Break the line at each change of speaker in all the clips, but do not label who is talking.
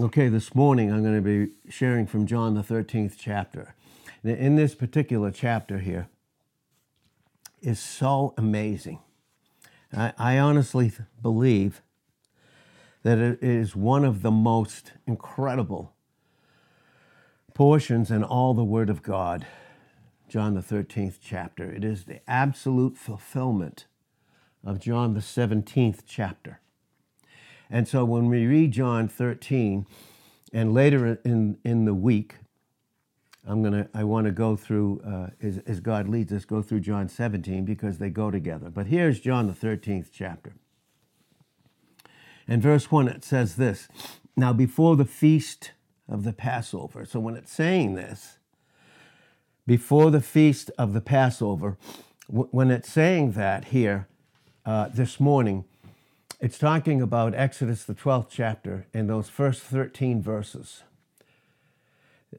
Okay, this morning I'm going to be sharing from John the 13th chapter. In this particular chapter here is so amazing. I, I honestly believe that it is one of the most incredible portions in all the Word of God. John the 13th chapter. It is the absolute fulfillment of John the 17th chapter. And so when we read John 13, and later in, in the week, I'm gonna I want to go through uh, as, as God leads us go through John 17 because they go together. But here's John the 13th chapter. In verse 1 it says this, now before the feast of the Passover. So when it's saying this, before the feast of the Passover, when it's saying that here uh, this morning, it's talking about Exodus, the 12th chapter, in those first 13 verses.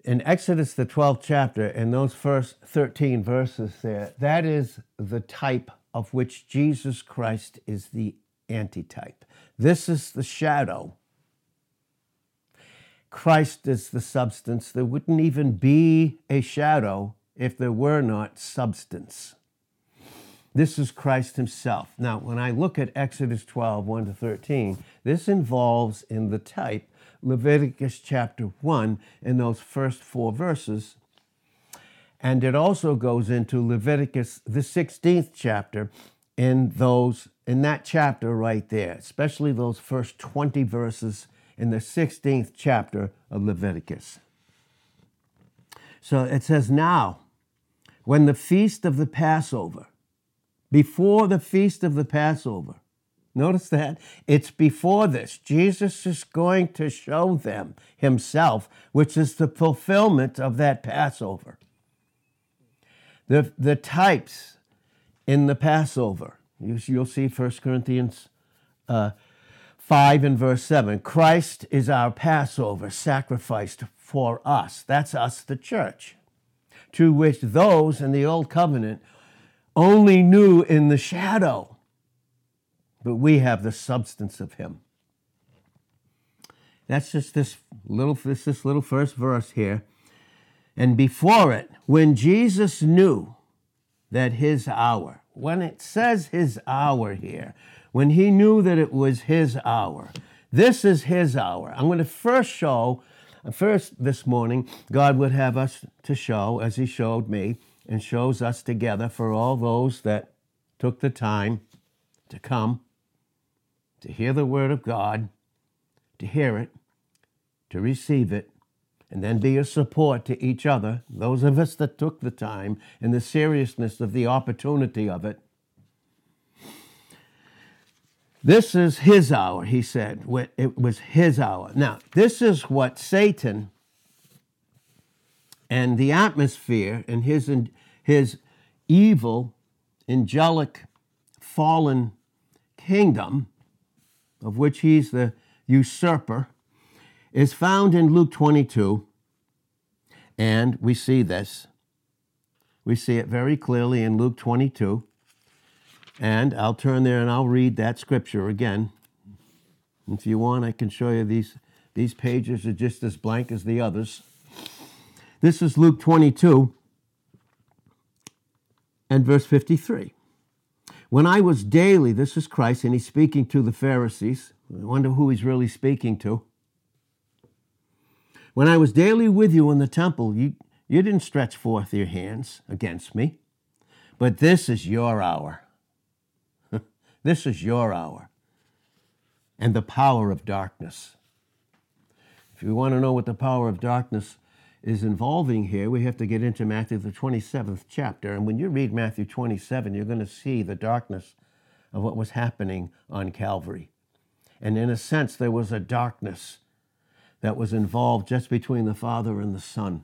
In Exodus, the 12th chapter, in those first 13 verses there, that is the type of which Jesus Christ is the antitype. This is the shadow. Christ is the substance. There wouldn't even be a shadow if there were not substance. This is Christ himself. Now, when I look at Exodus 12, 1 to 13, this involves in the type Leviticus chapter 1 in those first four verses. And it also goes into Leviticus, the 16th chapter, in those in that chapter right there, especially those first 20 verses in the 16th chapter of Leviticus. So it says, Now, when the feast of the Passover, before the feast of the Passover. Notice that? It's before this. Jesus is going to show them himself, which is the fulfillment of that Passover. The, the types in the Passover, you, will see 1 Corinthians uh, 5 and verse 7. Christ is our Passover sacrificed for us. That's us, the church, to which those in the Old Covenant only knew in the shadow, but we have the substance of him. That's just this little this, this little first verse here. And before it, when Jesus knew that his hour, when it says his hour here, when he knew that it was his hour, this is his hour. I'm going to first show, first this morning, God would have us to show, as he showed me, and shows us together for all those that took the time to come to hear the Word of God, to hear it, to receive it, and then be a support to each other, those of us that took the time and the seriousness of the opportunity of it. This is his hour, he said. It was his hour. Now, this is what Satan and the atmosphere and his, his evil, angelic, fallen kingdom, of which he's the usurper, is found in Luke 22. And we see this. We see it very clearly in Luke 22. And I'll turn there and I'll read that scripture again. If you want, I can show you these. These pages are just as blank as the others. This is Luke 22 and verse 53. When I was daily, this is Christ, and he's speaking to the Pharisees. I wonder who he's really speaking to. When I was daily with you in the temple, you, you didn't stretch forth your hands against me, but this is your hour. this is your hour and the power of darkness. If you want to know what the power of darkness is involving here, we have to get into Matthew, the 27th chapter. And when you read Matthew 27, you're going to see the darkness of what was happening on Calvary. And in a sense, there was a darkness that was involved just between the Father and the Son.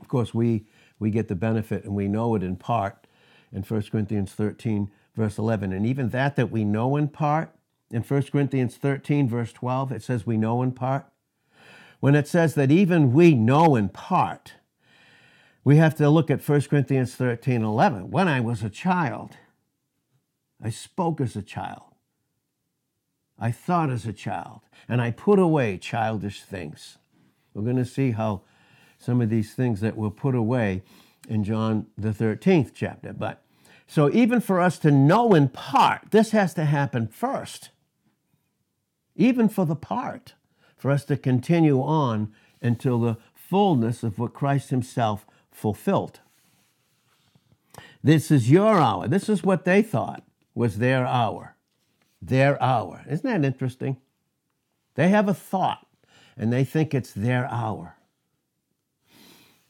Of course, we, we get the benefit and we know it in part in 1 Corinthians 13, verse 11. And even that that we know in part, in 1 Corinthians 13, verse 12, it says we know in part when it says that even we know in part, we have to look at 1 Corinthians 13 11. When I was a child, I spoke as a child. I thought as a child, and I put away childish things. We're going to see how some of these things that were put away in John the 13th chapter. But so even for us to know in part, this has to happen first. Even for the part, for us to continue on until the fullness of what Christ Himself fulfilled. This is your hour. This is what they thought was their hour. Their hour. Isn't that interesting? They have a thought and they think it's their hour.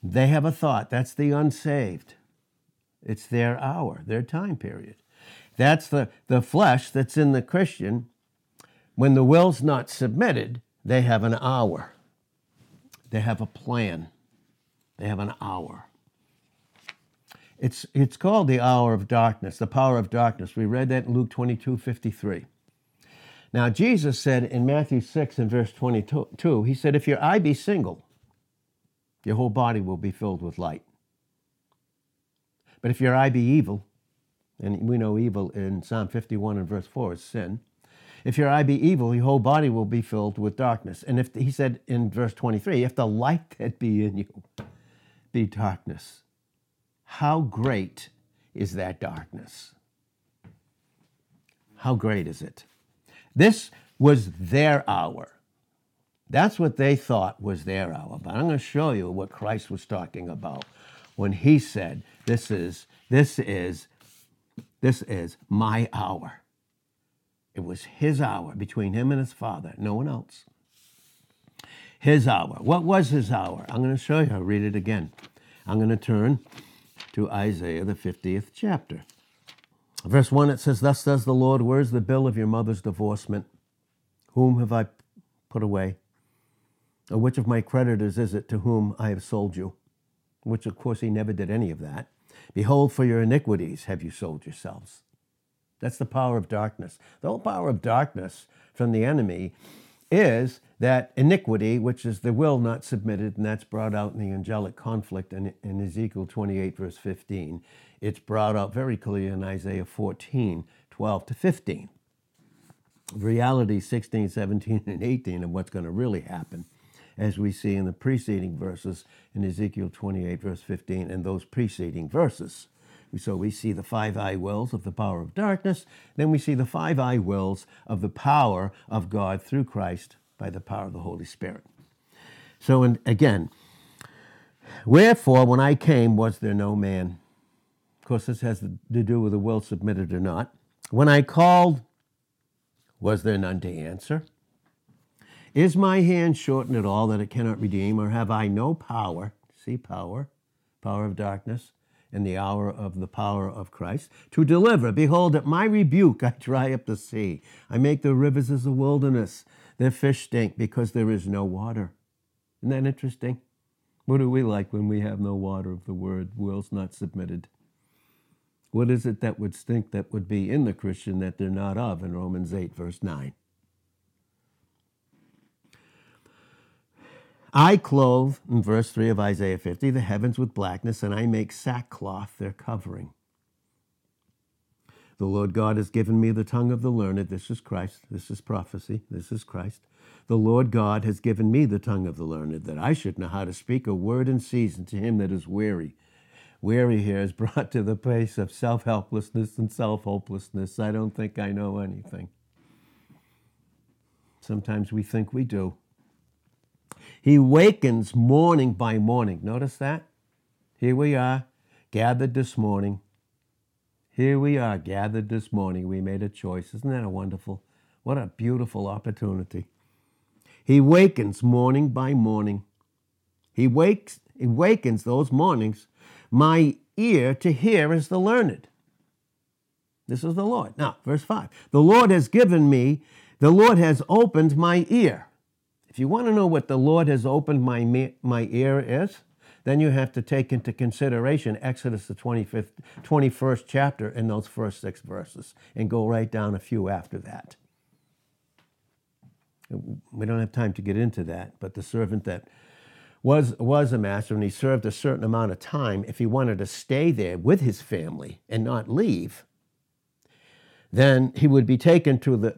They have a thought. That's the unsaved. It's their hour, their time period. That's the, the flesh that's in the Christian. When the will's not submitted, they have an hour. They have a plan. They have an hour. It's, it's called the hour of darkness, the power of darkness. We read that in Luke 22 53. Now, Jesus said in Matthew 6 and verse 22, He said, If your eye be single, your whole body will be filled with light. But if your eye be evil, and we know evil in Psalm 51 and verse 4 is sin. If your eye be evil, your whole body will be filled with darkness. And if he said in verse 23, if the light that be in you be darkness, how great is that darkness? How great is it? This was their hour. That's what they thought was their hour. But I'm going to show you what Christ was talking about when he said, This is, this is, this is my hour. It was his hour between him and his father, no one else. His hour. What was his hour? I'm going to show you. I'll read it again. I'm going to turn to Isaiah, the 50th chapter. Verse 1, it says, Thus says the Lord, Where's the bill of your mother's divorcement? Whom have I put away? Or which of my creditors is it to whom I have sold you? Which, of course, he never did any of that. Behold, for your iniquities have you sold yourselves. That's the power of darkness. The whole power of darkness from the enemy is that iniquity, which is the will not submitted, and that's brought out in the angelic conflict in, in Ezekiel 28, verse 15. It's brought out very clearly in Isaiah 14, 12 to 15. Reality 16, 17, and 18 of what's going to really happen, as we see in the preceding verses in Ezekiel 28, verse 15, and those preceding verses. So we see the five I wills of the power of darkness, then we see the five I wills of the power of God through Christ by the power of the Holy Spirit. So, and again, wherefore, when I came, was there no man? Of course, this has to do with the will submitted or not. When I called, was there none to answer? Is my hand shortened at all that it cannot redeem, or have I no power? See, power, power of darkness in the hour of the power of Christ, to deliver. Behold, at my rebuke I dry up the sea. I make the rivers as a wilderness. Their fish stink because there is no water. Isn't that interesting? What do we like when we have no water of the word, will's not submitted? What is it that would stink that would be in the Christian that they're not of in Romans 8, verse 9? I clothe, in verse 3 of Isaiah 50, the heavens with blackness, and I make sackcloth their covering. The Lord God has given me the tongue of the learned. This is Christ. This is prophecy. This is Christ. The Lord God has given me the tongue of the learned, that I should know how to speak a word in season to him that is weary. Weary here is brought to the place of self helplessness and self hopelessness. I don't think I know anything. Sometimes we think we do. He wakens morning by morning. Notice that? Here we are, gathered this morning. Here we are, gathered this morning. We made a choice. Isn't that a wonderful? What a beautiful opportunity. He wakens morning by morning. He wakes, he wakens those mornings. My ear to hear is the learned. This is the Lord. Now, verse 5. The Lord has given me, the Lord has opened my ear. If you want to know what the Lord has opened my, my ear is, then you have to take into consideration Exodus, the 25th, 21st chapter, and those first six verses, and go right down a few after that. We don't have time to get into that, but the servant that was, was a master and he served a certain amount of time, if he wanted to stay there with his family and not leave, then he would be taken to the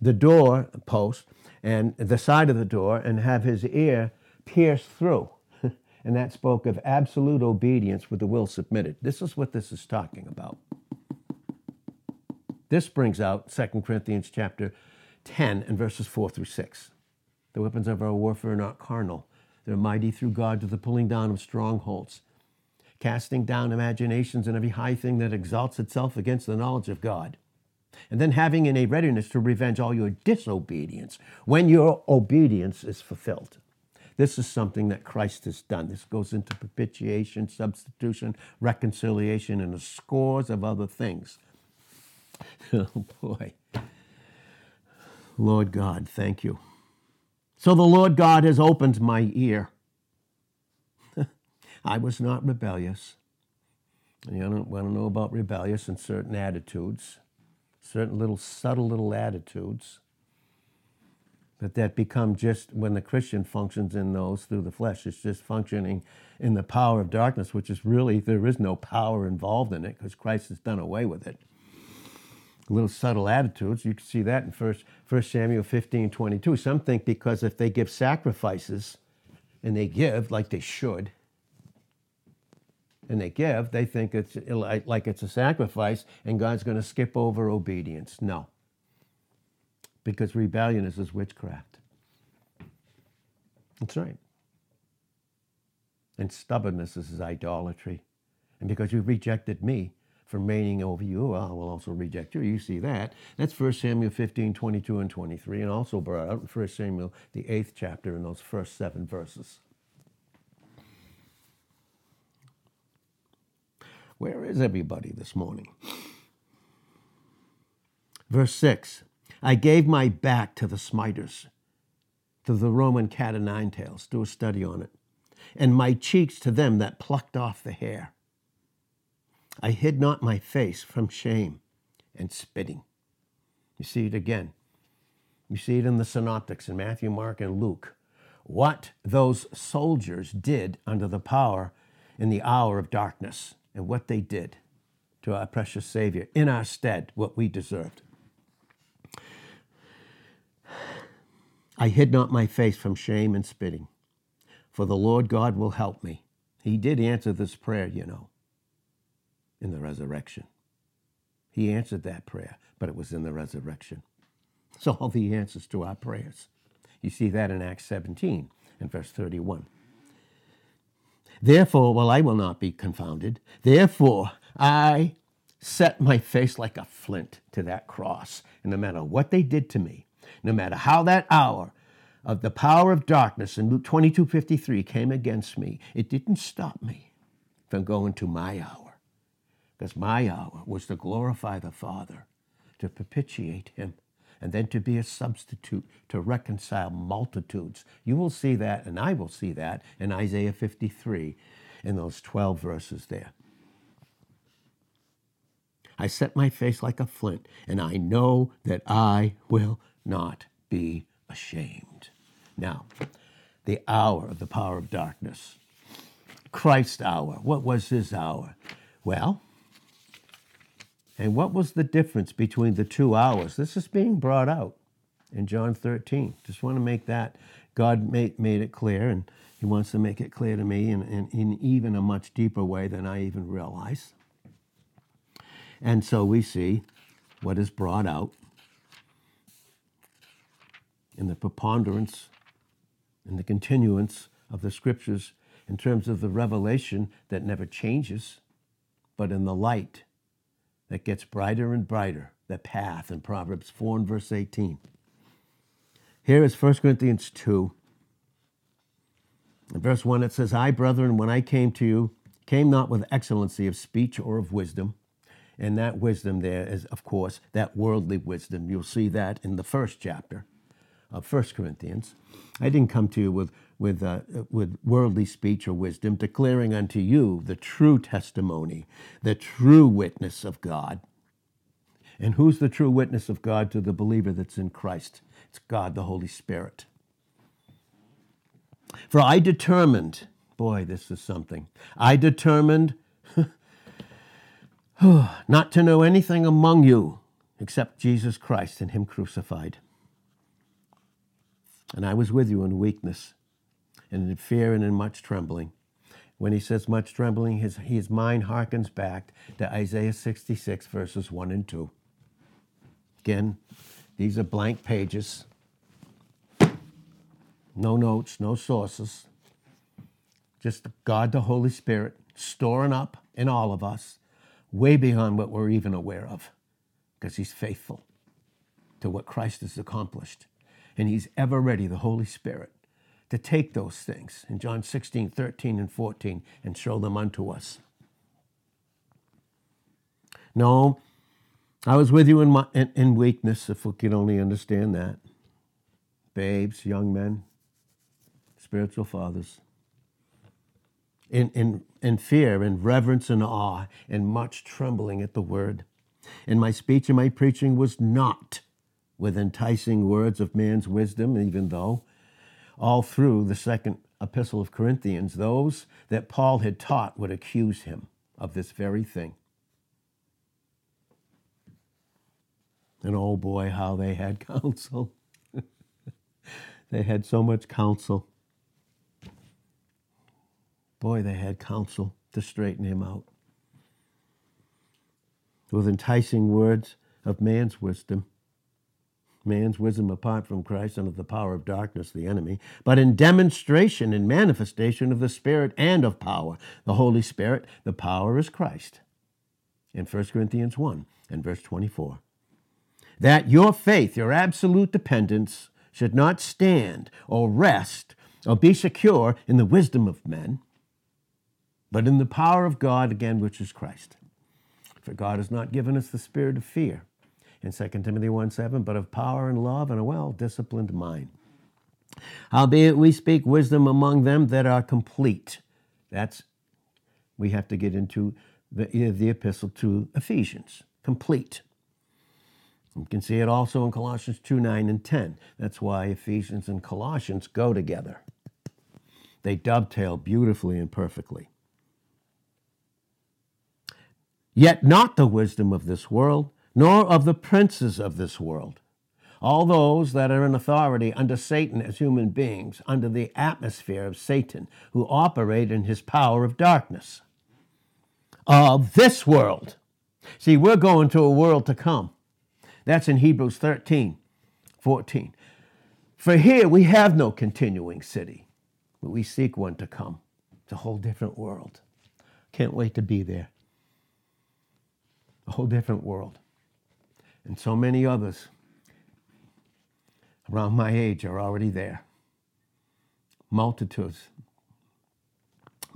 the door post and the side of the door and have his ear pierced through. and that spoke of absolute obedience with the will submitted. This is what this is talking about. This brings out 2 Corinthians chapter 10 and verses 4 through 6. The weapons of our warfare are not carnal. They're mighty through God to the pulling down of strongholds, casting down imaginations and every high thing that exalts itself against the knowledge of God. And then having in a readiness to revenge all your disobedience when your obedience is fulfilled. This is something that Christ has done. This goes into propitiation, substitution, reconciliation, and a scores of other things. Oh boy. Lord God, thank you. So the Lord God has opened my ear. I was not rebellious. You don't want to know about rebellious and certain attitudes, certain little subtle little attitudes. But that become just when the Christian functions in those through the flesh, it's just functioning in the power of darkness, which is really, there is no power involved in it because Christ has done away with it little subtle attitudes. You can see that in First, First Samuel 15, 22. Some think because if they give sacrifices and they give like they should, and they give, they think it's like it's a sacrifice and God's going to skip over obedience. No. Because rebellion is his witchcraft. That's right. And stubbornness is his idolatry. And because you rejected me, from reigning over you, I will also reject you. You see that. That's 1 Samuel 15, 22 and 23, and also brought out in 1 Samuel, the eighth chapter, in those first seven verses. Where is everybody this morning? Verse 6 I gave my back to the smiters, to the Roman cat o' nine tails. Do a study on it. And my cheeks to them that plucked off the hair. I hid not my face from shame and spitting. You see it again. You see it in the synoptics in Matthew, Mark, and Luke. What those soldiers did under the power in the hour of darkness and what they did to our precious Savior in our stead, what we deserved. I hid not my face from shame and spitting, for the Lord God will help me. He did answer this prayer, you know in the resurrection. He answered that prayer, but it was in the resurrection. So all the answers to our prayers. You see that in Acts 17 and verse 31. Therefore, well, I will not be confounded. Therefore, I set my face like a flint to that cross. And no matter what they did to me, no matter how that hour of the power of darkness in Luke 22 53 came against me, it didn't stop me from going to my hour because my hour was to glorify the Father, to propitiate Him, and then to be a substitute to reconcile multitudes. You will see that, and I will see that in Isaiah 53 in those 12 verses there. I set my face like a flint, and I know that I will not be ashamed. Now, the hour of the power of darkness. Christ's hour. What was his hour? Well, and what was the difference between the two hours? This is being brought out in John 13. Just want to make that. God made, made it clear, and He wants to make it clear to me in, in, in even a much deeper way than I even realize. And so we see what is brought out in the preponderance and the continuance of the scriptures in terms of the revelation that never changes, but in the light that gets brighter and brighter, the path in Proverbs 4 and verse 18. Here is 1 Corinthians 2. In verse 1, it says, I, brethren, when I came to you, came not with excellency of speech or of wisdom. And that wisdom there is, of course, that worldly wisdom. You'll see that in the first chapter of 1 Corinthians. I didn't come to you with, with, uh, with worldly speech or wisdom, declaring unto you the true testimony, the true witness of God. And who's the true witness of God to the believer that's in Christ? It's God, the Holy Spirit. For I determined, boy, this is something. I determined not to know anything among you except Jesus Christ and Him crucified. And I was with you in weakness and in fear and in much trembling. When he says much trembling, his, his mind harkens back to Isaiah 66, verses 1 and 2. Again, these are blank pages. No notes, no sources. Just God the Holy Spirit storing up in all of us, way beyond what we're even aware of, because He's faithful to what Christ has accomplished. And He's ever ready, the Holy Spirit, to take those things in John 16, 13, and 14 and show them unto us. No, I was with you in, my, in, in weakness, if we could only understand that. Babes, young men, spiritual fathers. In, in, in fear, in reverence and awe, and much trembling at the word. And my speech and my preaching was not with enticing words of man's wisdom, even though all through the second epistle of Corinthians, those that Paul had taught would accuse him of this very thing. And oh boy, how they had counsel. they had so much counsel. Boy, they had counsel to straighten him out. With enticing words of man's wisdom man's wisdom apart from Christ under the power of darkness, the enemy, but in demonstration and manifestation of the Spirit and of power. The Holy Spirit, the power is Christ. In 1 Corinthians 1 and verse 24. That your faith, your absolute dependence, should not stand or rest or be secure in the wisdom of men, but in the power of God, again, which is Christ. For God has not given us the spirit of fear in 2 Timothy 1 7, but of power and love and a well disciplined mind. Howbeit we speak wisdom among them that are complete. That's, we have to get into the, the epistle to Ephesians, complete. You can see it also in Colossians 2 9 and 10. That's why Ephesians and Colossians go together. They dovetail beautifully and perfectly. Yet not the wisdom of this world, nor of the princes of this world. All those that are in authority under Satan as human beings, under the atmosphere of Satan, who operate in his power of darkness. Of this world. See, we're going to a world to come. That's in Hebrews 13, 14. For here we have no continuing city, but we seek one to come. It's a whole different world. Can't wait to be there. A whole different world and so many others around my age are already there. Multitudes.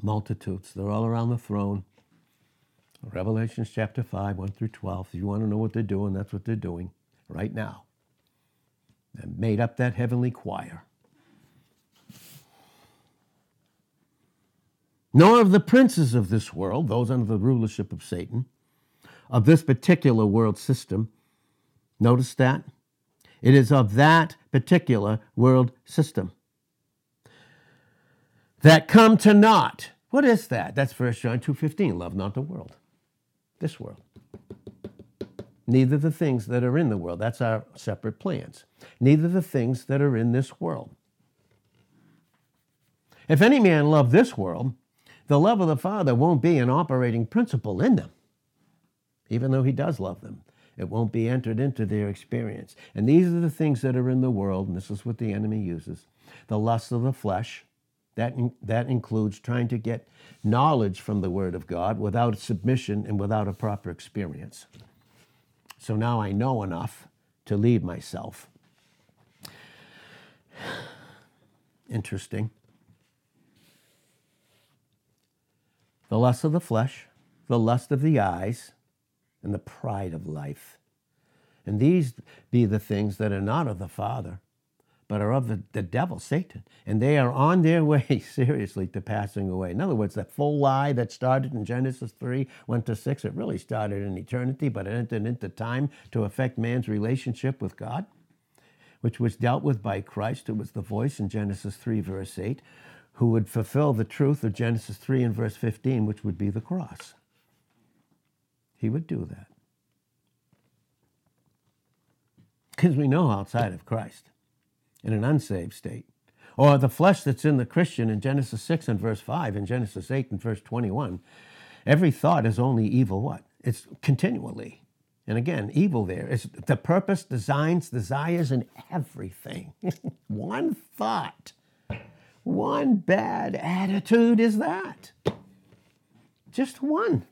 Multitudes. They're all around the throne. Revelations chapter 5, 1 through 12. If you want to know what they're doing, that's what they're doing right now. They made up that heavenly choir. Nor of the princes of this world, those under the rulership of Satan, of this particular world system, Notice that? It is of that particular world system that come to naught. What is that? That's 1 John 2.15. Love not the world. This world. Neither the things that are in the world. That's our separate plans. Neither the things that are in this world. If any man love this world, the love of the Father won't be an operating principle in them, even though he does love them. It won't be entered into their experience. And these are the things that are in the world, and this is what the enemy uses the lust of the flesh. That, in, that includes trying to get knowledge from the Word of God without submission and without a proper experience. So now I know enough to lead myself. Interesting. The lust of the flesh, the lust of the eyes, and the pride of life. And these be the things that are not of the Father, but are of the, the devil, Satan. And they are on their way, seriously, to passing away. In other words, that full lie that started in Genesis 3, went to 6, it really started in eternity, but it entered into time to affect man's relationship with God, which was dealt with by Christ, who was the voice in Genesis 3, verse 8, who would fulfill the truth of Genesis 3 and verse 15, which would be the cross. He would do that. Because we know outside of Christ, in an unsaved state. Or the flesh that's in the Christian in Genesis 6 and verse 5, in Genesis 8 and verse 21. Every thought is only evil what? It's continually. And again, evil there is the purpose, designs, desires, and everything. one thought, one bad attitude is that. Just one.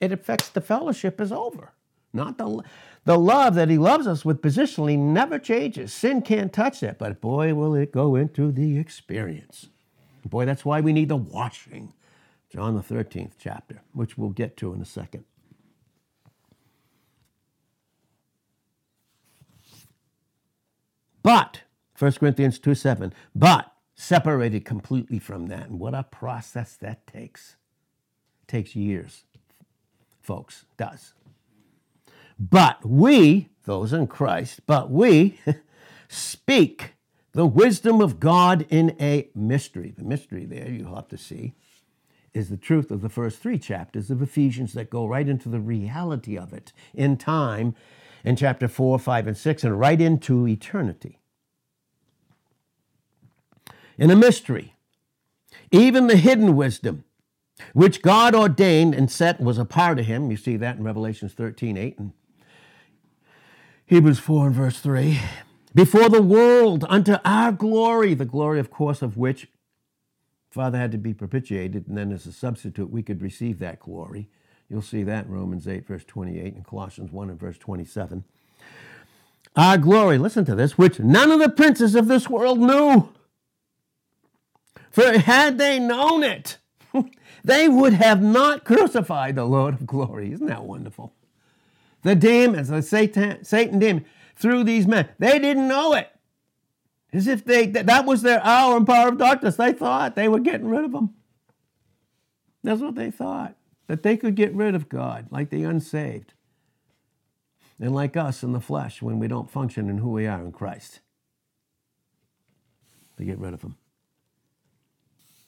It affects the fellowship is over. Not the the love that he loves us with positionally never changes. Sin can't touch that, but boy, will it go into the experience. Boy, that's why we need the washing. John the 13th chapter, which we'll get to in a second. But, 1 Corinthians 2 7, but separated completely from that. And what a process that takes. It takes years, folks, does. But we, those in Christ, but we speak the wisdom of God in a mystery. The mystery there, you'll have to see, is the truth of the first three chapters of Ephesians that go right into the reality of it in time in chapter 4, 5, and 6, and right into eternity. In a mystery, even the hidden wisdom, which God ordained and set was a part of him. You see that in Revelations 13, 8 and Hebrews 4 and verse 3. Before the world, unto our glory, the glory, of course, of which Father had to be propitiated, and then as a substitute, we could receive that glory. You'll see that in Romans 8, verse 28, and Colossians 1 and verse 27. Our glory, listen to this, which none of the princes of this world knew. For had they known it, they would have not crucified the Lord of glory. Isn't that wonderful? The demons, the Satan, Satan demon, through these men. They didn't know it. As if they that was their hour and power of darkness. They thought they were getting rid of them. That's what they thought. That they could get rid of God, like the unsaved. And like us in the flesh when we don't function in who we are in Christ. They get rid of them.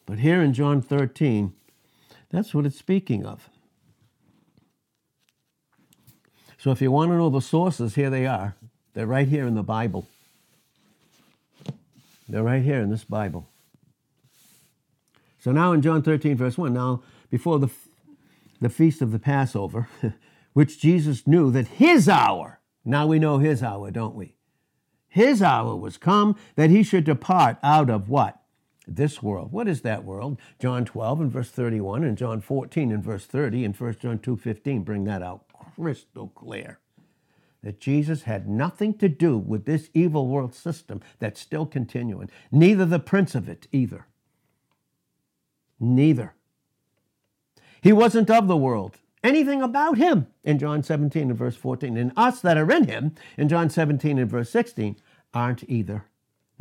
But here in John 13, that's what it's speaking of. So if you want to know the sources, here they are. They're right here in the Bible. They're right here in this Bible. So now in John 13, verse 1, now before the, the feast of the Passover, which Jesus knew that his hour, now we know his hour, don't we? His hour was come that he should depart out of what? This world. What is that world? John 12 and verse 31 and John 14 and verse 30 and 1 John 2 15 bring that out crystal clear that Jesus had nothing to do with this evil world system that's still continuing, neither the prince of it either. Neither. He wasn't of the world. Anything about him in John 17 and verse 14. And us that are in him in John 17 and verse 16 aren't either.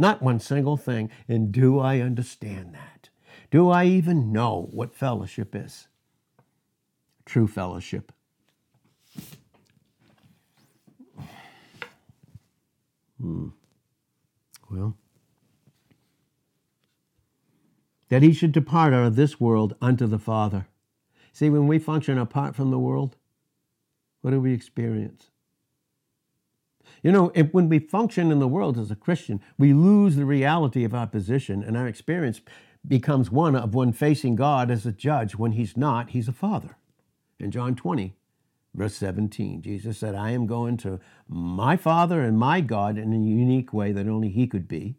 Not one single thing. And do I understand that? Do I even know what fellowship is? True fellowship. Hmm. Well, that he should depart out of this world unto the Father. See, when we function apart from the world, what do we experience? You know, if, when we function in the world as a Christian, we lose the reality of our position, and our experience becomes one of one facing God as a judge. When he's not, he's a father. In John 20, Verse 17, Jesus said, I am going to my Father and my God in a unique way that only He could be.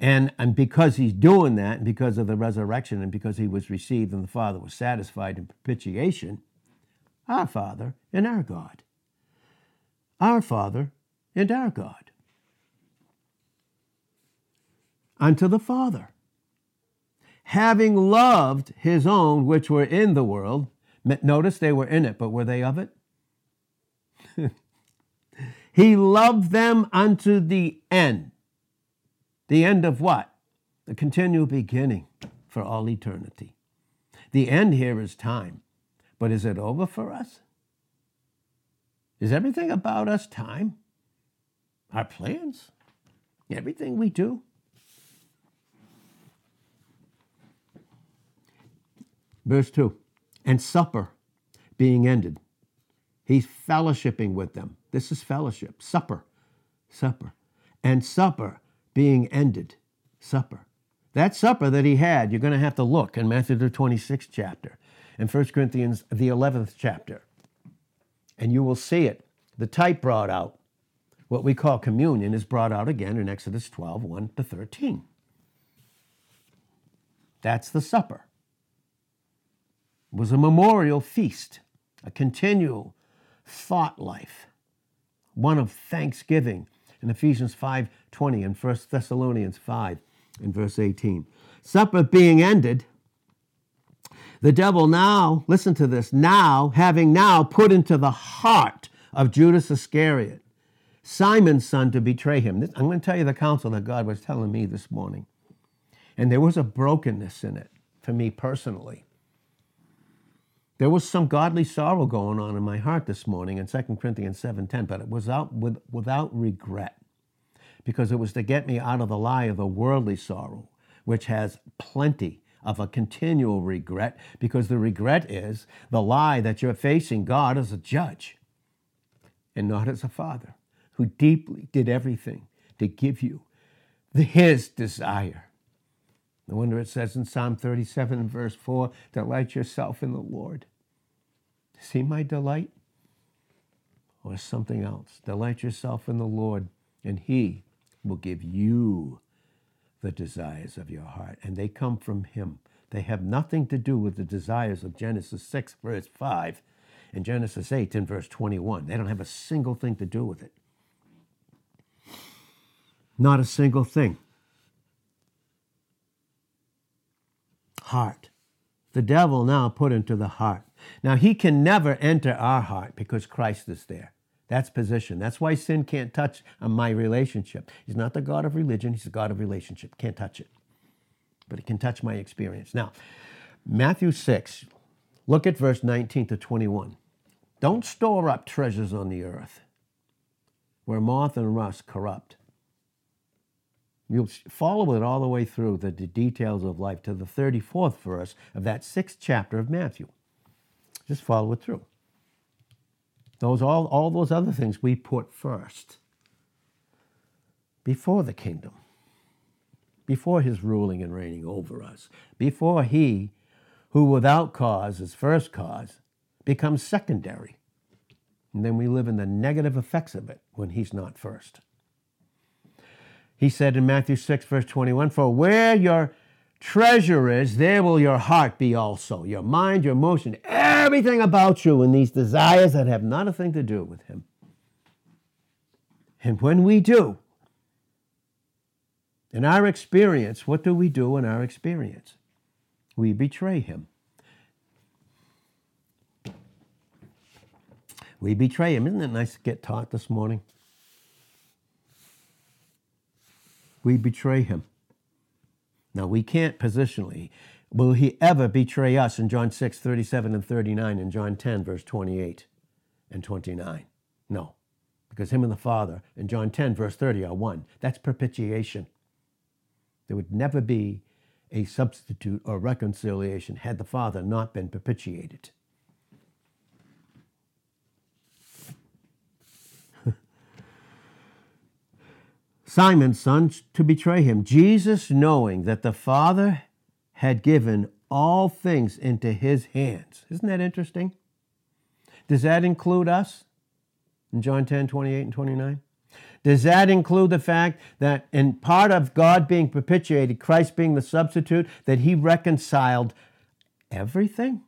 And, and because He's doing that, and because of the resurrection, and because He was received and the Father was satisfied in propitiation, our Father and our God. Our Father and our God. Unto the Father. Having loved His own which were in the world, Notice they were in it, but were they of it? he loved them unto the end. The end of what? The continual beginning for all eternity. The end here is time. But is it over for us? Is everything about us time? Our plans? Everything we do? Verse 2 and supper being ended. He's fellowshipping with them. This is fellowship, supper, supper. and supper being ended. Supper. That supper that he had, you're going to have to look in Matthew the 26th chapter and 1 Corinthians the 11th chapter. And you will see it. The type brought out. What we call communion is brought out again in Exodus 12, 1 to 13. That's the supper. It was a memorial feast, a continual thought life, one of thanksgiving in Ephesians 5:20 and 1 Thessalonians 5 in verse 18. Supper being ended, the devil now, listen to this, now, having now put into the heart of Judas Iscariot, Simon's son, to betray him. I'm going to tell you the counsel that God was telling me this morning. And there was a brokenness in it for me personally. There was some godly sorrow going on in my heart this morning in 2 Corinthians 7:10, but it was out with, without regret because it was to get me out of the lie of the worldly sorrow, which has plenty of a continual regret, because the regret is the lie that you're facing God as a judge and not as a father who deeply did everything to give you his desire. No wonder it says in Psalm 37, verse 4, delight yourself in the Lord. See my delight? Or something else. Delight yourself in the Lord, and he will give you the desires of your heart, and they come from Him. They have nothing to do with the desires of Genesis 6, verse 5, and Genesis 8, in verse 21. They don't have a single thing to do with it. Not a single thing. Heart. The devil now put into the heart. Now, he can never enter our heart because Christ is there. That's position. That's why sin can't touch my relationship. He's not the God of religion, he's the God of relationship. Can't touch it. But it can touch my experience. Now, Matthew 6, look at verse 19 to 21. Don't store up treasures on the earth where moth and rust corrupt. You'll follow it all the way through the details of life to the 34th verse of that sixth chapter of Matthew. Just follow it through. Those all, all those other things we put first before the kingdom, before his ruling and reigning over us, before he who without cause is first cause becomes secondary. And then we live in the negative effects of it when he's not first. He said in Matthew 6, verse 21 For where your treasure is, there will your heart be also. Your mind, your emotion, everything about you and these desires that have not a thing to do with Him. And when we do, in our experience, what do we do in our experience? We betray Him. We betray Him. Isn't it nice to get taught this morning? We betray Him. Now, we can't positionally. Will he ever betray us in John 6, 37 and 39, and John 10, verse 28 and 29? No, because him and the Father in John 10, verse 30 are one. That's propitiation. There would never be a substitute or reconciliation had the Father not been propitiated. Simon's son to betray him. Jesus, knowing that the Father had given all things into his hands. Isn't that interesting? Does that include us in John 10, 28 and 29? Does that include the fact that in part of God being propitiated, Christ being the substitute, that he reconciled everything?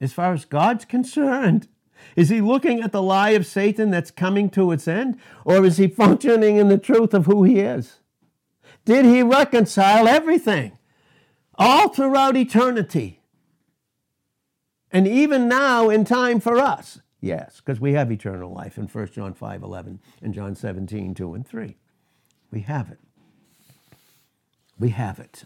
As far as God's concerned, is he looking at the lie of Satan that's coming to its end? Or is he functioning in the truth of who he is? Did he reconcile everything all throughout eternity? And even now in time for us? Yes, because we have eternal life in 1 John 5 11 and John 17 2 and 3. We have it. We have it.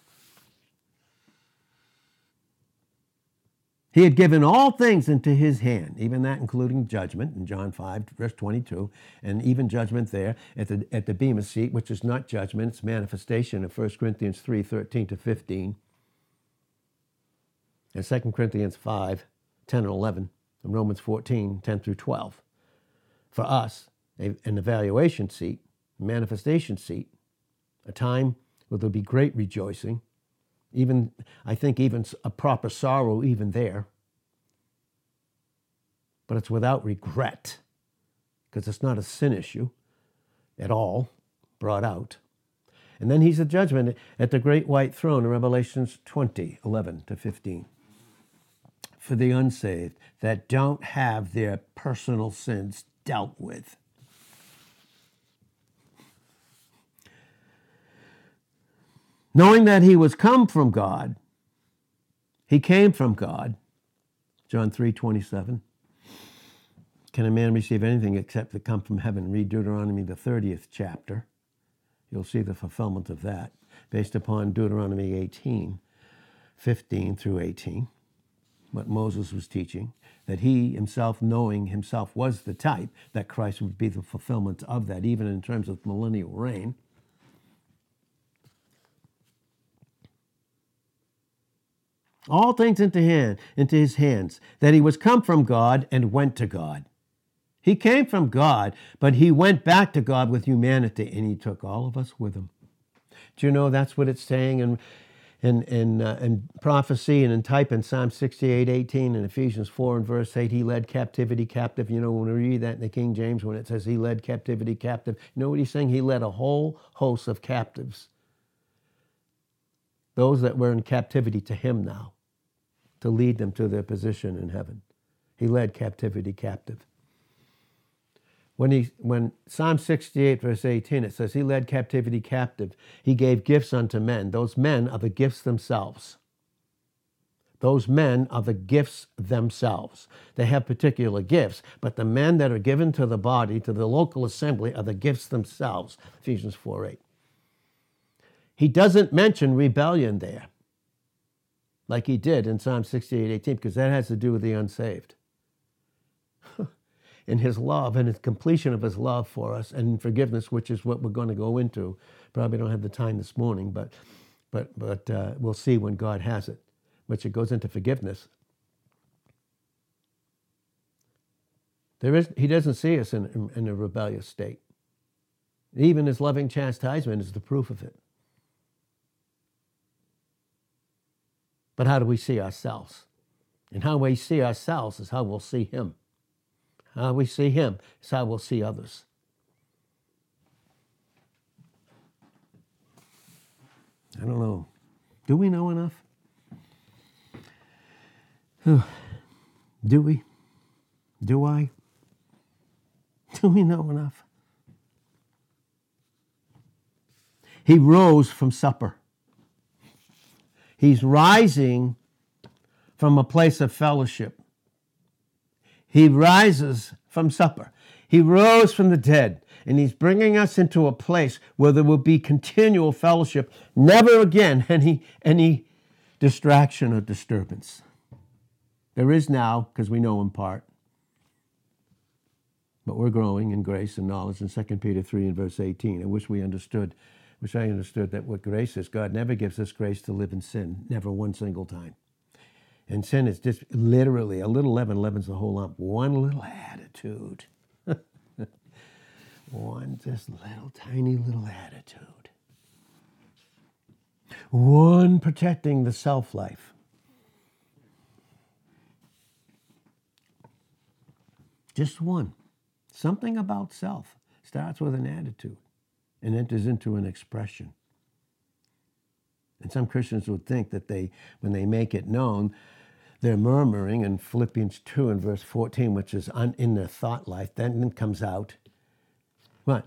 He had given all things into his hand, even that including judgment in John 5, verse 22, and even judgment there at the, at the Bema seat, which is not judgment, it's manifestation of 1 Corinthians 3, 13 to 15, and 2 Corinthians 5, 10 and 11, and Romans 14, 10 through 12. For us, an evaluation seat, manifestation seat, a time where there'll be great rejoicing, even, I think, even a proper sorrow, even there. But it's without regret, because it's not a sin issue at all brought out. And then he's a judgment at the great white throne in Revelations 20, 11 to 15. For the unsaved that don't have their personal sins dealt with. Knowing that he was come from God, he came from God. John 3 27. Can a man receive anything except to come from heaven? Read Deuteronomy, the 30th chapter. You'll see the fulfillment of that based upon Deuteronomy 18, 15 through 18, what Moses was teaching, that he himself, knowing himself, was the type, that Christ would be the fulfillment of that, even in terms of millennial reign. All things into hand, into his hands, that he was come from God and went to God. He came from God, but he went back to God with humanity, and he took all of us with him. Do you know that's what it's saying in, in, in, uh, in prophecy and in type in Psalm 68, 18 and Ephesians 4 and verse 8? He led captivity captive. You know, when we read that in the King James, when it says he led captivity captive, you know what he's saying? He led a whole host of captives. Those that were in captivity to him now, to lead them to their position in heaven. He led captivity captive. When, he, when Psalm 68, verse 18, it says, He led captivity captive. He gave gifts unto men. Those men are the gifts themselves. Those men are the gifts themselves. They have particular gifts, but the men that are given to the body, to the local assembly, are the gifts themselves. Ephesians 4 8. He doesn't mention rebellion there, like he did in Psalm 68 18, because that has to do with the unsaved in his love and his completion of his love for us and forgiveness, which is what we're going to go into. Probably don't have the time this morning, but but but uh, we'll see when God has it, which it goes into forgiveness. There is, he doesn't see us in, in, in a rebellious state. Even his loving chastisement is the proof of it. But how do we see ourselves? And how we see ourselves is how we'll see him. How we see him is how we'll see others. I don't know. Do we know enough? Do we? Do I? Do we know enough? He rose from supper. He's rising from a place of fellowship. He rises from supper. He rose from the dead, and He's bringing us into a place where there will be continual fellowship, never again any, any distraction or disturbance. There is now, because we know in part, but we're growing in grace and knowledge in 2 Peter 3 and verse 18. I wish we understood, wish I understood that what grace is. God never gives us grace to live in sin, never one single time. And sin is just literally a little leaven leavens the whole lump. One little attitude. One just little tiny little attitude. One protecting the self life. Just one. Something about self starts with an attitude and enters into an expression. And some Christians would think that they, when they make it known, they're murmuring in Philippians 2 and verse 14, which is un, in their thought life. Then it comes out. What?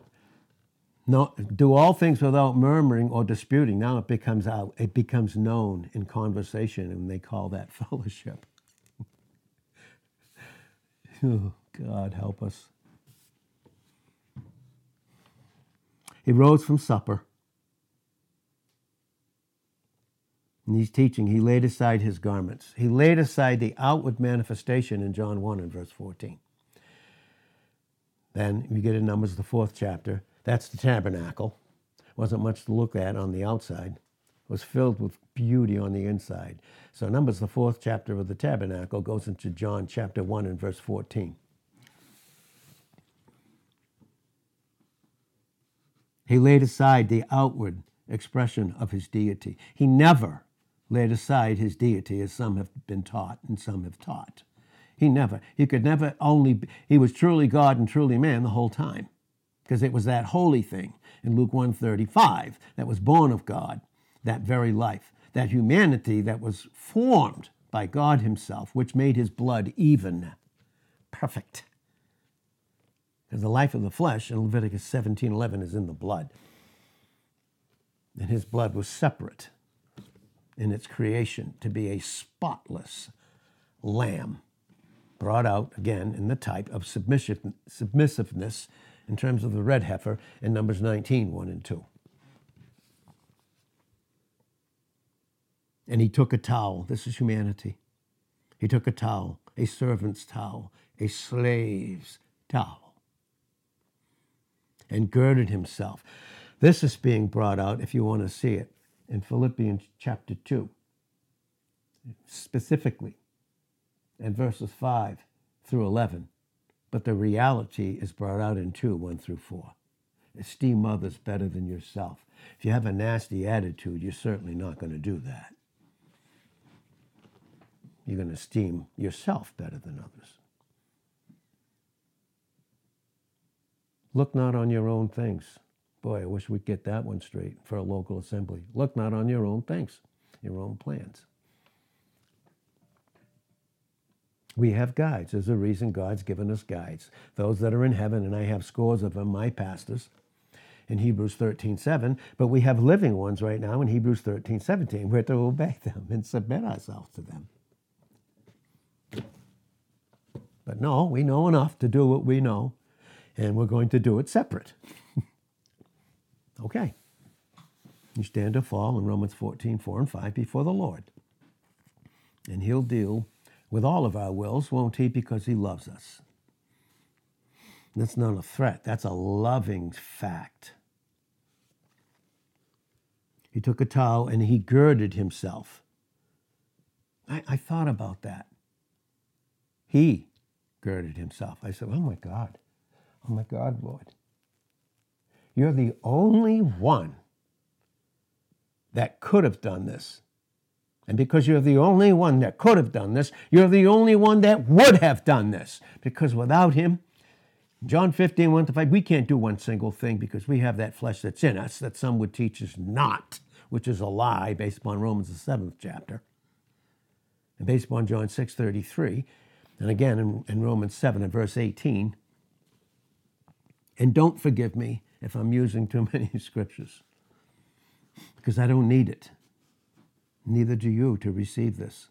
No, do all things without murmuring or disputing. Now it becomes out. It becomes known in conversation, and they call that fellowship. oh, God help us. He rose from supper. And he's teaching, he laid aside his garments. He laid aside the outward manifestation in John 1 and verse 14. Then you get in Numbers, the fourth chapter. That's the tabernacle. Wasn't much to look at on the outside. It was filled with beauty on the inside. So Numbers, the fourth chapter of the tabernacle, goes into John chapter 1 and verse 14. He laid aside the outward expression of his deity. He never laid aside his deity as some have been taught and some have taught. He never, he could never only, be, he was truly God and truly man the whole time because it was that holy thing in Luke 135 that was born of God, that very life, that humanity that was formed by God himself, which made his blood even, perfect. Because the life of the flesh in Leviticus 17:11 is in the blood. And his blood was separate in its creation to be a spotless lamb brought out again in the type of submissiveness in terms of the red heifer in Numbers 19, 1 and 2. And he took a towel. This is humanity. He took a towel, a servant's towel, a slave's towel, and girded himself. This is being brought out, if you want to see it, in Philippians chapter 2, specifically, and verses 5 through 11. But the reality is brought out in 2 1 through 4. Esteem others better than yourself. If you have a nasty attitude, you're certainly not going to do that. You're going to esteem yourself better than others. Look not on your own things. Boy, I wish we'd get that one straight for a local assembly. Look not on your own things, your own plans. We have guides. There's a reason God's given us guides. Those that are in heaven, and I have scores of them, my pastors, in Hebrews 13, 7, but we have living ones right now in Hebrews 13, 17. We're to obey them and submit ourselves to them. But no, we know enough to do what we know, and we're going to do it separate. okay. You stand or fall in Romans 14, 4 and 5 before the Lord. And He'll deal with all of our wills, won't He? Because He loves us. That's not a threat, that's a loving fact. He took a towel and he girded himself. I, I thought about that. He girded himself. I said, Oh my God, oh my God, Lord. You're the only one that could have done this. And because you're the only one that could have done this, you're the only one that would have done this. Because without him, John 15, 1 to 5, we can't do one single thing because we have that flesh that's in us that some would teach us not, which is a lie based upon Romans, the seventh chapter, and based upon John 6, 33, and again in, in Romans 7 and verse 18. And don't forgive me if I'm using too many scriptures because I don't need it. Neither do you to receive this.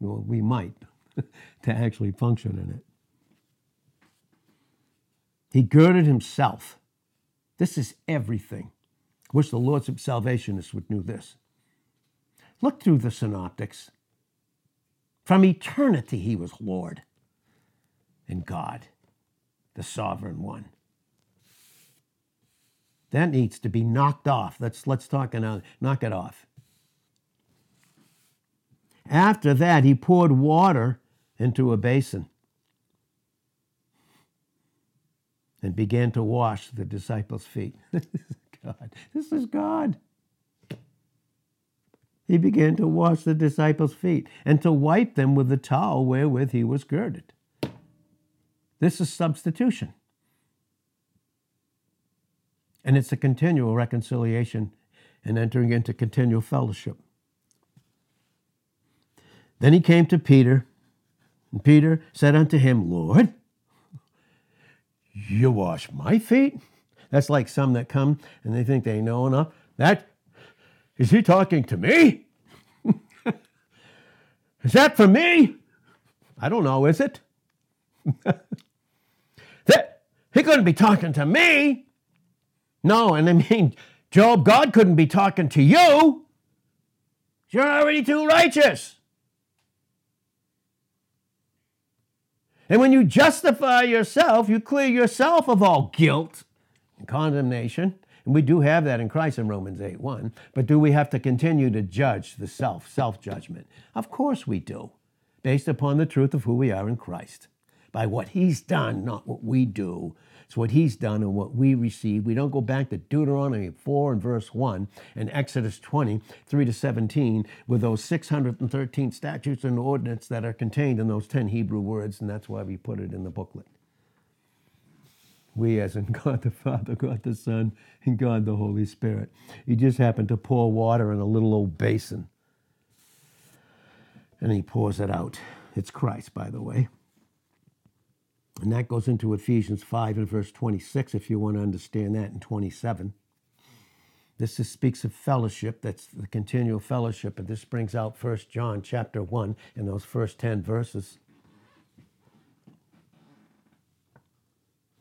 Well, we might to actually function in it. He girded himself. This is everything. Wish the lordship salvationists would know this. Look through the synoptics. From eternity, he was Lord and God, the sovereign one. That needs to be knocked off. Let's, let's talk and uh, knock it off. After that, he poured water into a basin and began to wash the disciples' feet. God. This is God. He began to wash the disciples' feet and to wipe them with the towel wherewith he was girded. This is substitution. And it's a continual reconciliation and entering into continual fellowship. Then he came to Peter, and Peter said unto him, Lord, you wash my feet? That's like some that come and they think they know enough. That is he talking to me? is that for me? I don't know, is it? that he couldn't be talking to me. No, and I mean, Job, God couldn't be talking to you. You're already too righteous. And when you justify yourself, you clear yourself of all guilt and condemnation. And we do have that in Christ in Romans 8 1. But do we have to continue to judge the self, self judgment? Of course we do, based upon the truth of who we are in Christ. By what He's done, not what we do. It's what he's done and what we receive. We don't go back to Deuteronomy 4 and verse 1 and Exodus 20, 3 to 17, with those 613 statutes and ordinances that are contained in those 10 Hebrew words, and that's why we put it in the booklet. We, as in God the Father, God the Son, and God the Holy Spirit. He just happened to pour water in a little old basin. And he pours it out. It's Christ, by the way. And that goes into Ephesians 5 and verse 26, if you want to understand that, in 27. This is, speaks of fellowship, that's the continual fellowship, and this brings out 1 John chapter 1 in those first 10 verses.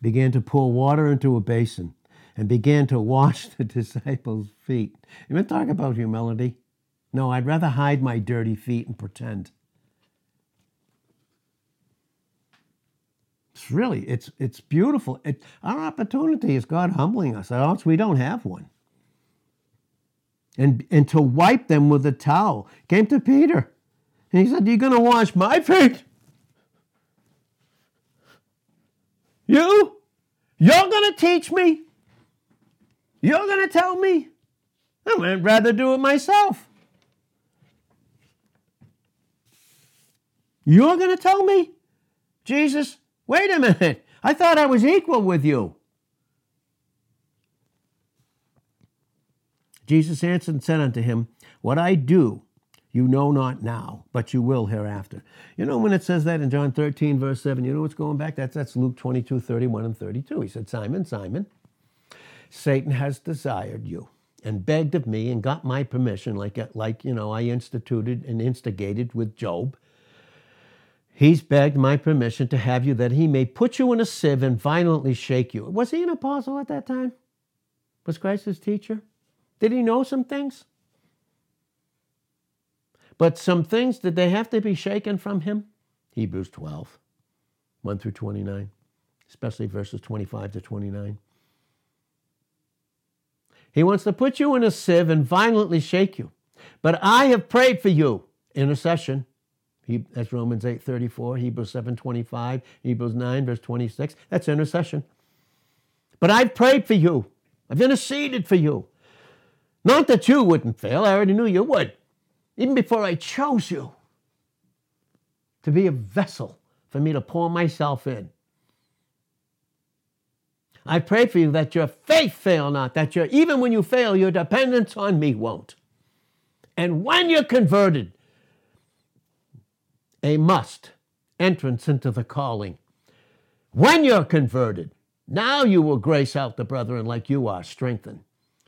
Began to pour water into a basin and began to wash the disciples' feet. You want to talk about humility? No, I'd rather hide my dirty feet and pretend. It's really, it's it's beautiful. It, our opportunity is God humbling us, else we don't have one. And and to wipe them with a towel. Came to Peter. And he said, You're gonna wash my feet? You? You're gonna teach me? You're gonna tell me? I would rather do it myself. You're going to tell me? Jesus, Wait a minute. I thought I was equal with you. Jesus answered and said unto him, What I do, you know not now, but you will hereafter. You know, when it says that in John 13, verse 7, you know what's going back? That's, that's Luke 22, 31 and 32. He said, Simon, Simon, Satan has desired you and begged of me and got my permission, like, like you know, I instituted and instigated with Job He's begged my permission to have you that he may put you in a sieve and violently shake you. Was he an apostle at that time? Was Christ his teacher? Did he know some things? But some things, did they have to be shaken from him? Hebrews 12, 1 through 29, especially verses 25 to 29. He wants to put you in a sieve and violently shake you. But I have prayed for you, intercession, he, that's Romans 8 34, Hebrews 7 25, Hebrews 9, verse 26. That's intercession. But I've prayed for you, I've interceded for you. Not that you wouldn't fail, I already knew you would, even before I chose you to be a vessel for me to pour myself in. I pray for you that your faith fail not, that your, even when you fail, your dependence on me won't. And when you're converted, a must entrance into the calling. When you're converted, now you will grace out the brethren like you are, strengthened.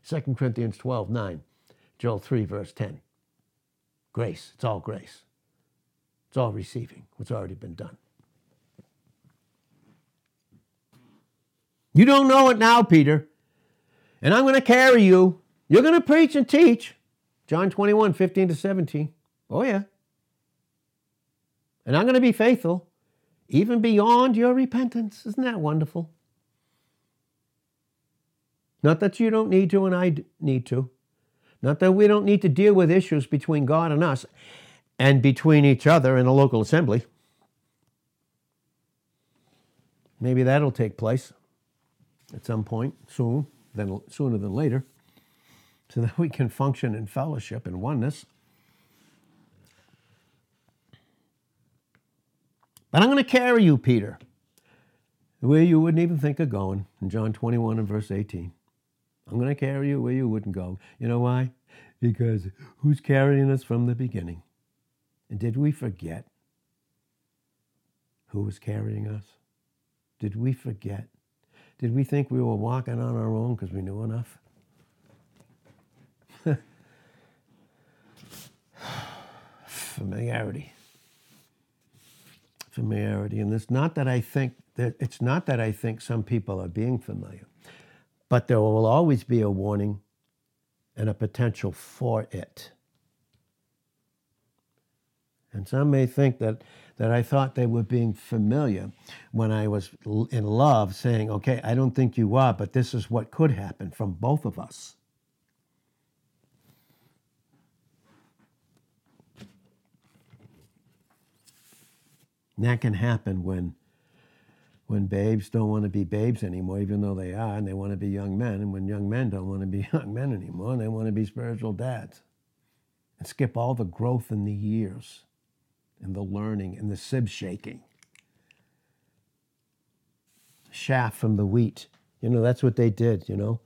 2 Corinthians 12, 9, Joel 3, verse 10. Grace, it's all grace. It's all receiving what's already been done. You don't know it now, Peter, and I'm going to carry you. You're going to preach and teach. John 21, 15 to 17. Oh, yeah. And I'm going to be faithful even beyond your repentance. Isn't that wonderful? Not that you don't need to and I need to. Not that we don't need to deal with issues between God and us and between each other in a local assembly. Maybe that'll take place at some point soon, then sooner than later, so that we can function in fellowship and oneness. But I'm going to carry you, Peter, where you wouldn't even think of going in John 21 and verse 18. I'm going to carry you where you wouldn't go. You know why? Because who's carrying us from the beginning? And did we forget who was carrying us? Did we forget? Did we think we were walking on our own because we knew enough? Familiarity familiarity. And it's not that I think that it's not that I think some people are being familiar, but there will always be a warning and a potential for it. And some may think that, that I thought they were being familiar when I was in love, saying, okay, I don't think you are, but this is what could happen from both of us. And that can happen when when babes don't want to be babes anymore, even though they are, and they want to be young men, and when young men don't want to be young men anymore, and they want to be spiritual dads. And skip all the growth in the years, and the learning, and the sib shaking. Chaff from the wheat. You know, that's what they did, you know.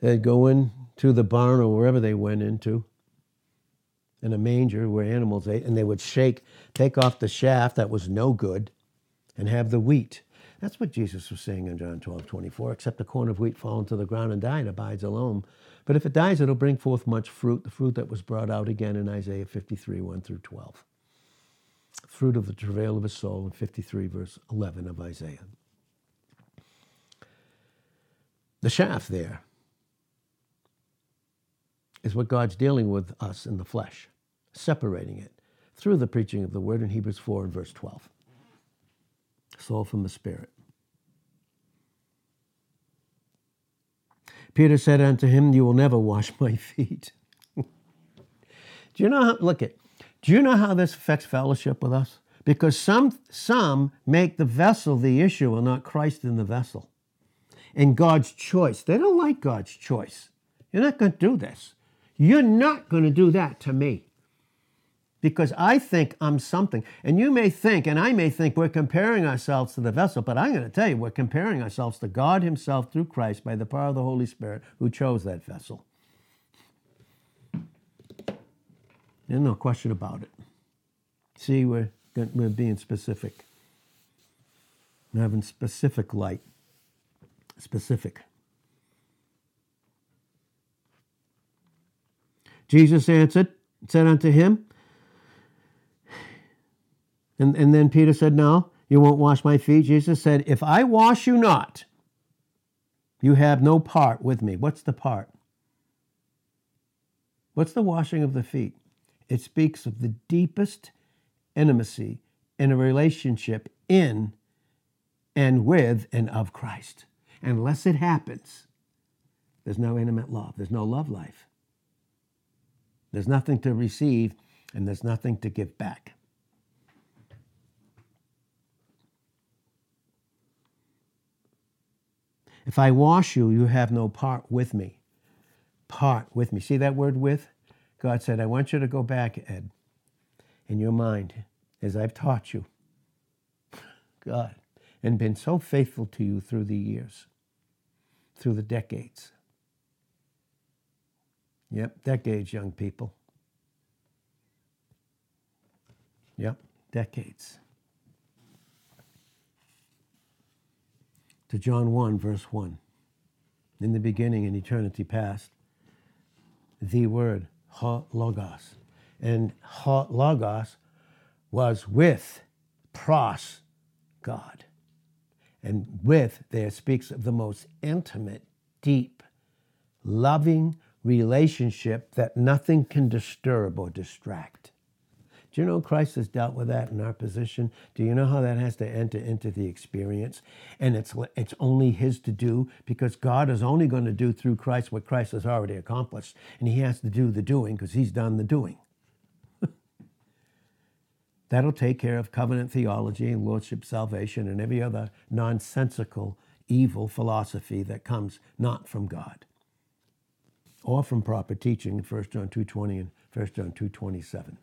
They'd go into the barn or wherever they went into, in a manger where animals ate, and they would shake, take off the shaft that was no good, and have the wheat. That's what Jesus was saying in John 12, 24. Except the corn of wheat fall into the ground and die, it abides alone. But if it dies, it'll bring forth much fruit, the fruit that was brought out again in Isaiah 53, 1 through 12. Fruit of the travail of his soul in 53, verse 11 of Isaiah. The shaft there is what God's dealing with us in the flesh, separating it through the preaching of the word in Hebrews 4 and verse 12 soul from the spirit. Peter said unto him, You will never wash my feet. do you know how, look at, do you know how this affects fellowship with us? Because some, some make the vessel the issue and not Christ in the vessel. And God's choice. They don't like God's choice. You're not going to do this. You're not going to do that to me because I think I'm something. And you may think, and I may think, we're comparing ourselves to the vessel, but I'm going to tell you, we're comparing ourselves to God Himself through Christ by the power of the Holy Spirit who chose that vessel. There's no question about it. See, we're, we're being specific. We're having specific light. Specific. Jesus answered, said unto him, and, and then Peter said, No, you won't wash my feet. Jesus said, If I wash you not, you have no part with me. What's the part? What's the washing of the feet? It speaks of the deepest intimacy in a relationship in and with and of Christ. Unless it happens, there's no intimate love, there's no love life. There's nothing to receive, and there's nothing to give back. If I wash you, you have no part with me. Part with me. See that word with? God said, I want you to go back, Ed, in your mind, as I've taught you. God, and been so faithful to you through the years, through the decades. Yep, decades, young people. Yep, decades. To John 1, verse 1. In the beginning, in eternity past, the word, ha logos. And ha logos was with pros, God. And with there speaks of the most intimate, deep, loving relationship that nothing can disturb or distract. Do you know Christ has dealt with that in our position? Do you know how that has to enter into the experience? And it's, it's only His to do because God is only going to do through Christ what Christ has already accomplished. And He has to do the doing because He's done the doing. That'll take care of covenant theology and lordship salvation and every other nonsensical evil philosophy that comes not from God or from proper teaching in 1 John 2.20 and 1 John 2.27.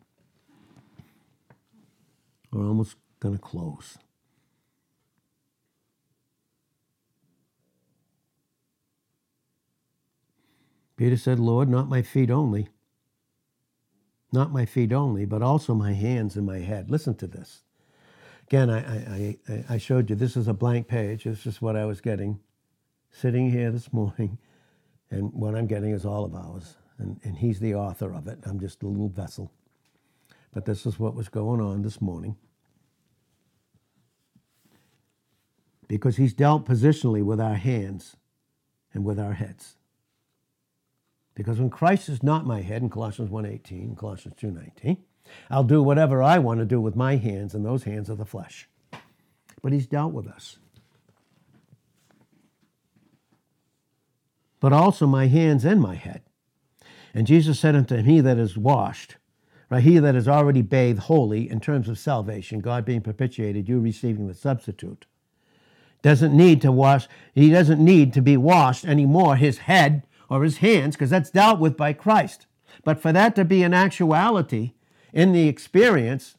We're almost going to close. Peter said, Lord, not my feet only, not my feet only, but also my hands and my head. Listen to this. Again, I, I, I showed you this is a blank page. This is what I was getting sitting here this morning. And what I'm getting is all of ours. And, and he's the author of it. I'm just a little vessel. But this is what was going on this morning. Because he's dealt positionally with our hands and with our heads. Because when Christ is not my head in Colossians 1.18, Colossians 2.19, I'll do whatever I want to do with my hands, and those hands are the flesh. But he's dealt with us. But also my hands and my head. And Jesus said unto him, He that is washed, Right? He that is already bathed wholly in terms of salvation, God being propitiated, you receiving the substitute, doesn't need to wash, he doesn't need to be washed anymore, his head or his hands, because that's dealt with by Christ. But for that to be an actuality in the experience,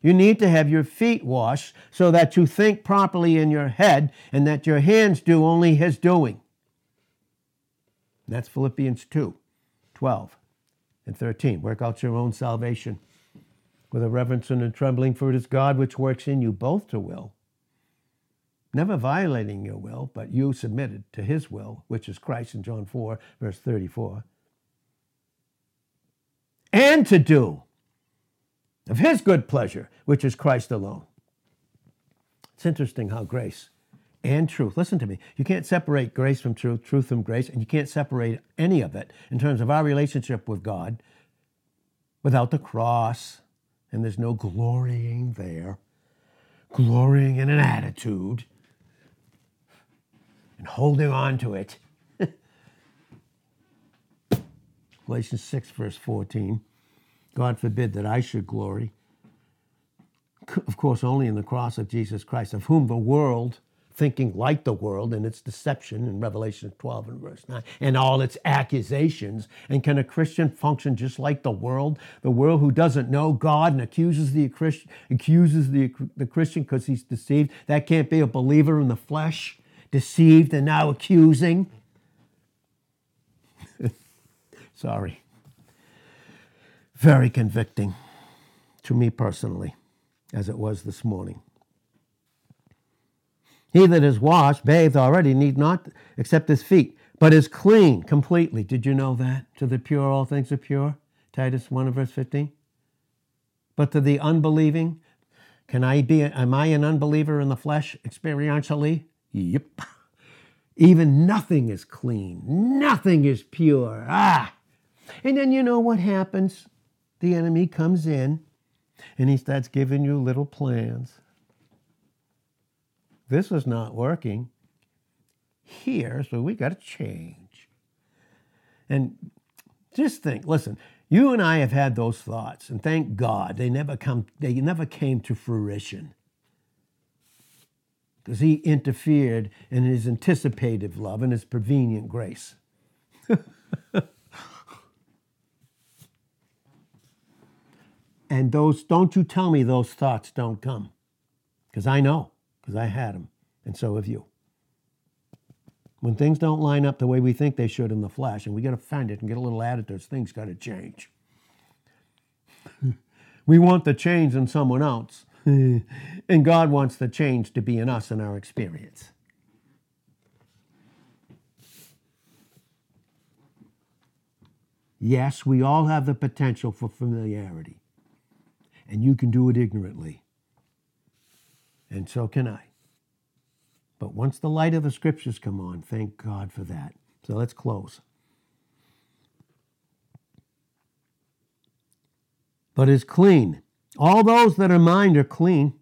you need to have your feet washed so that you think properly in your head and that your hands do only his doing. That's Philippians 2 12 and 13. Work out your own salvation with a reverence and a trembling, for it is God which works in you both to will. Never violating your will, but you submitted to his will, which is Christ in John 4, verse 34. And to do of his good pleasure, which is Christ alone. It's interesting how grace and truth, listen to me, you can't separate grace from truth, truth from grace, and you can't separate any of it in terms of our relationship with God without the cross. And there's no glorying there, glorying in an attitude and holding on to it. Galatians 6, verse 14. God forbid that I should glory. Of course, only in the cross of Jesus Christ, of whom the world, thinking like the world and its deception in Revelation 12 and verse 9, and all its accusations. And can a Christian function just like the world? The world who doesn't know God and accuses the Christian, accuses the, the Christian because he's deceived. That can't be a believer in the flesh, deceived and now accusing. Sorry very convicting to me personally, as it was this morning. He that is washed, bathed already, need not except his feet, but is clean completely. Did you know that? To the pure, all things are pure. Titus 1 verse 15. But to the unbelieving, can I be, am I an unbeliever in the flesh experientially? Yep. Even nothing is clean. Nothing is pure. Ah. And then you know what happens? the enemy comes in and he starts giving you little plans. This is not working here, so we got to change. And just think, listen, you and I have had those thoughts, and thank God they never come, they never came to fruition. Because he interfered in his anticipative love and his prevenient grace. And those, don't you tell me those thoughts don't come. Because I know, because I had them, and so have you. When things don't line up the way we think they should in the flesh, and we get it and get a little attitude, things got to change. we want the change in someone else, and God wants the change to be in us and our experience. Yes, we all have the potential for familiarity and you can do it ignorantly. And so can I. But once the light of the scriptures come on, thank God for that. So let's close. But is clean. All those that are mine are clean.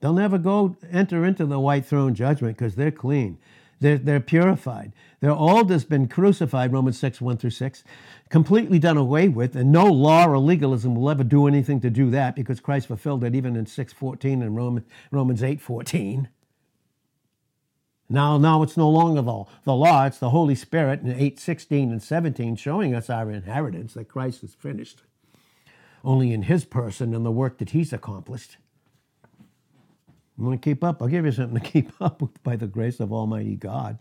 They'll never go enter into the white throne judgment because they're clean. They're, purified. they're purified. Their old has been crucified, Romans 6, 1 through 6, completely done away with, and no law or legalism will ever do anything to do that because Christ fulfilled it even in 6.14 and Roman, Romans 8.14. Now, now it's no longer the, the law, it's the Holy Spirit in 8.16 and 17 showing us our inheritance that Christ has finished, only in his person and the work that he's accomplished. You want to keep up? I'll give you something to keep up with by the grace of Almighty God.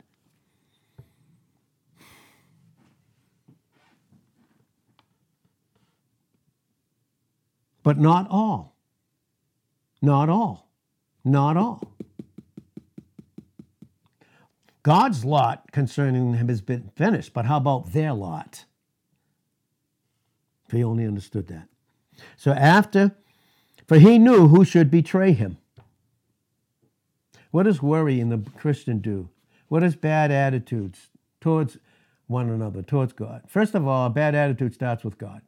But not all. Not all. Not all. God's lot concerning him has been finished, but how about their lot? If he only understood that. So after, for he knew who should betray him. What does worry in the Christian do? What does bad attitudes towards one another, towards God? First of all, a bad attitude starts with God.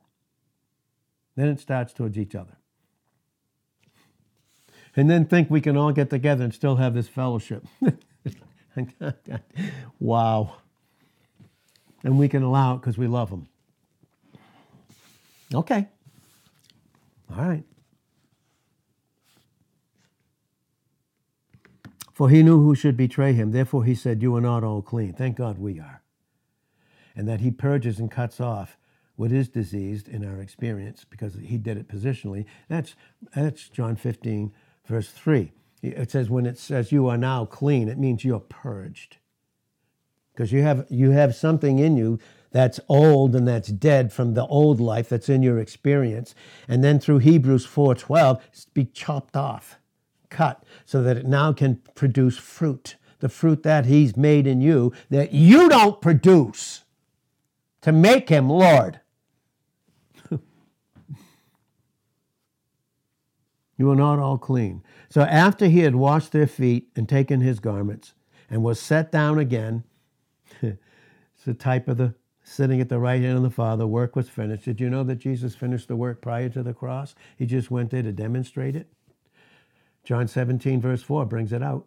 Then it starts towards each other. And then think we can all get together and still have this fellowship. wow. And we can allow it because we love them. Okay. All right. For he knew who should betray him. Therefore he said, You are not all clean. Thank God we are. And that he purges and cuts off what is diseased in our experience because he did it positionally. That's, that's John 15, verse 3. It says, When it says you are now clean, it means you're purged. Because you have, you have something in you that's old and that's dead from the old life that's in your experience. And then through Hebrews 4:12, be chopped off cut so that it now can produce fruit, the fruit that He's made in you that you don't produce to make Him Lord. you are not all clean. So after He had washed their feet and taken His garments and was set down again, it's the type of the sitting at the right hand of the Father, work was finished. Did you know that Jesus finished the work prior to the cross? He just went there to demonstrate it. John 17, verse 4 brings it out.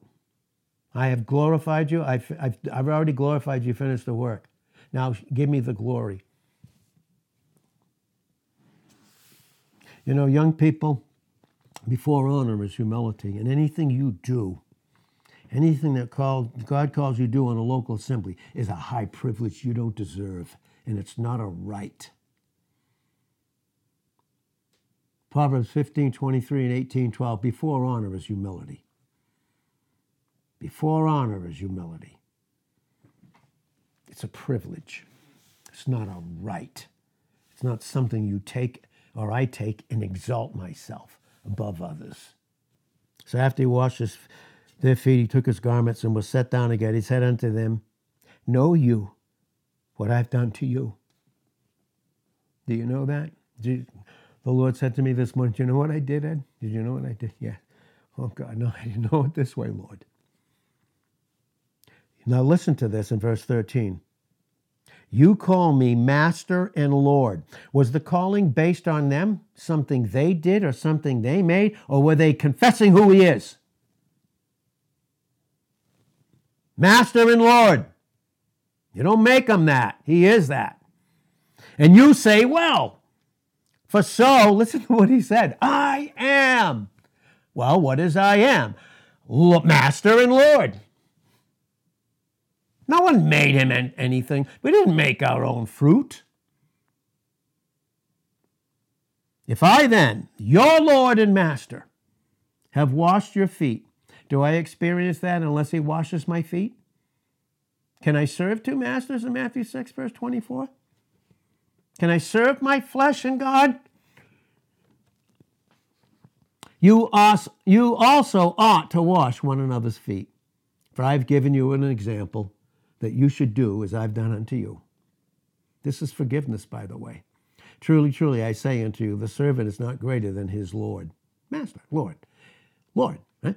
I have glorified you. I've, I've, I've already glorified you, finished the work. Now give me the glory. You know, young people, before honor is humility. And anything you do, anything that called, God calls you do in a local assembly is a high privilege you don't deserve. And it's not a right. Proverbs 15, 23 and 18, 12. Before honor is humility. Before honor is humility. It's a privilege. It's not a right. It's not something you take or I take and exalt myself above others. So after he washed his, their feet, he took his garments and was set down again. He said unto them, Know you what I've done to you? Do you know that? The Lord said to me this morning, Do you know what I did, Ed? Did you know what I did? Yeah. Oh, God, no, I didn't know it this way, Lord. Now listen to this in verse 13. You call me Master and Lord. Was the calling based on them, something they did or something they made, or were they confessing who He is? Master and Lord. You don't make Him that, He is that. And you say, well, for so, listen to what he said I am. Well, what is I am? Master and Lord. No one made him anything. We didn't make our own fruit. If I then, your Lord and Master, have washed your feet, do I experience that unless he washes my feet? Can I serve two masters in Matthew 6, verse 24? Can I serve my flesh and God? You also, ought to wash one another's feet. For I've given you an example that you should do as I've done unto you. This is forgiveness, by the way. Truly, truly, I say unto you, the servant is not greater than his Lord. Master, Lord, Lord. Right?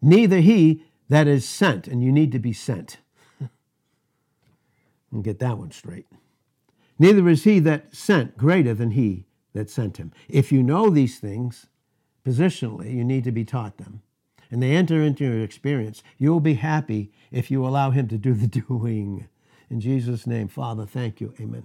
Neither he that is sent, and you need to be sent. and get that one straight. Neither is he that sent greater than he that sent him. If you know these things, positionally, you need to be taught them. And they enter into your experience. You'll be happy if you allow him to do the doing. In Jesus' name, Father, thank you. Amen.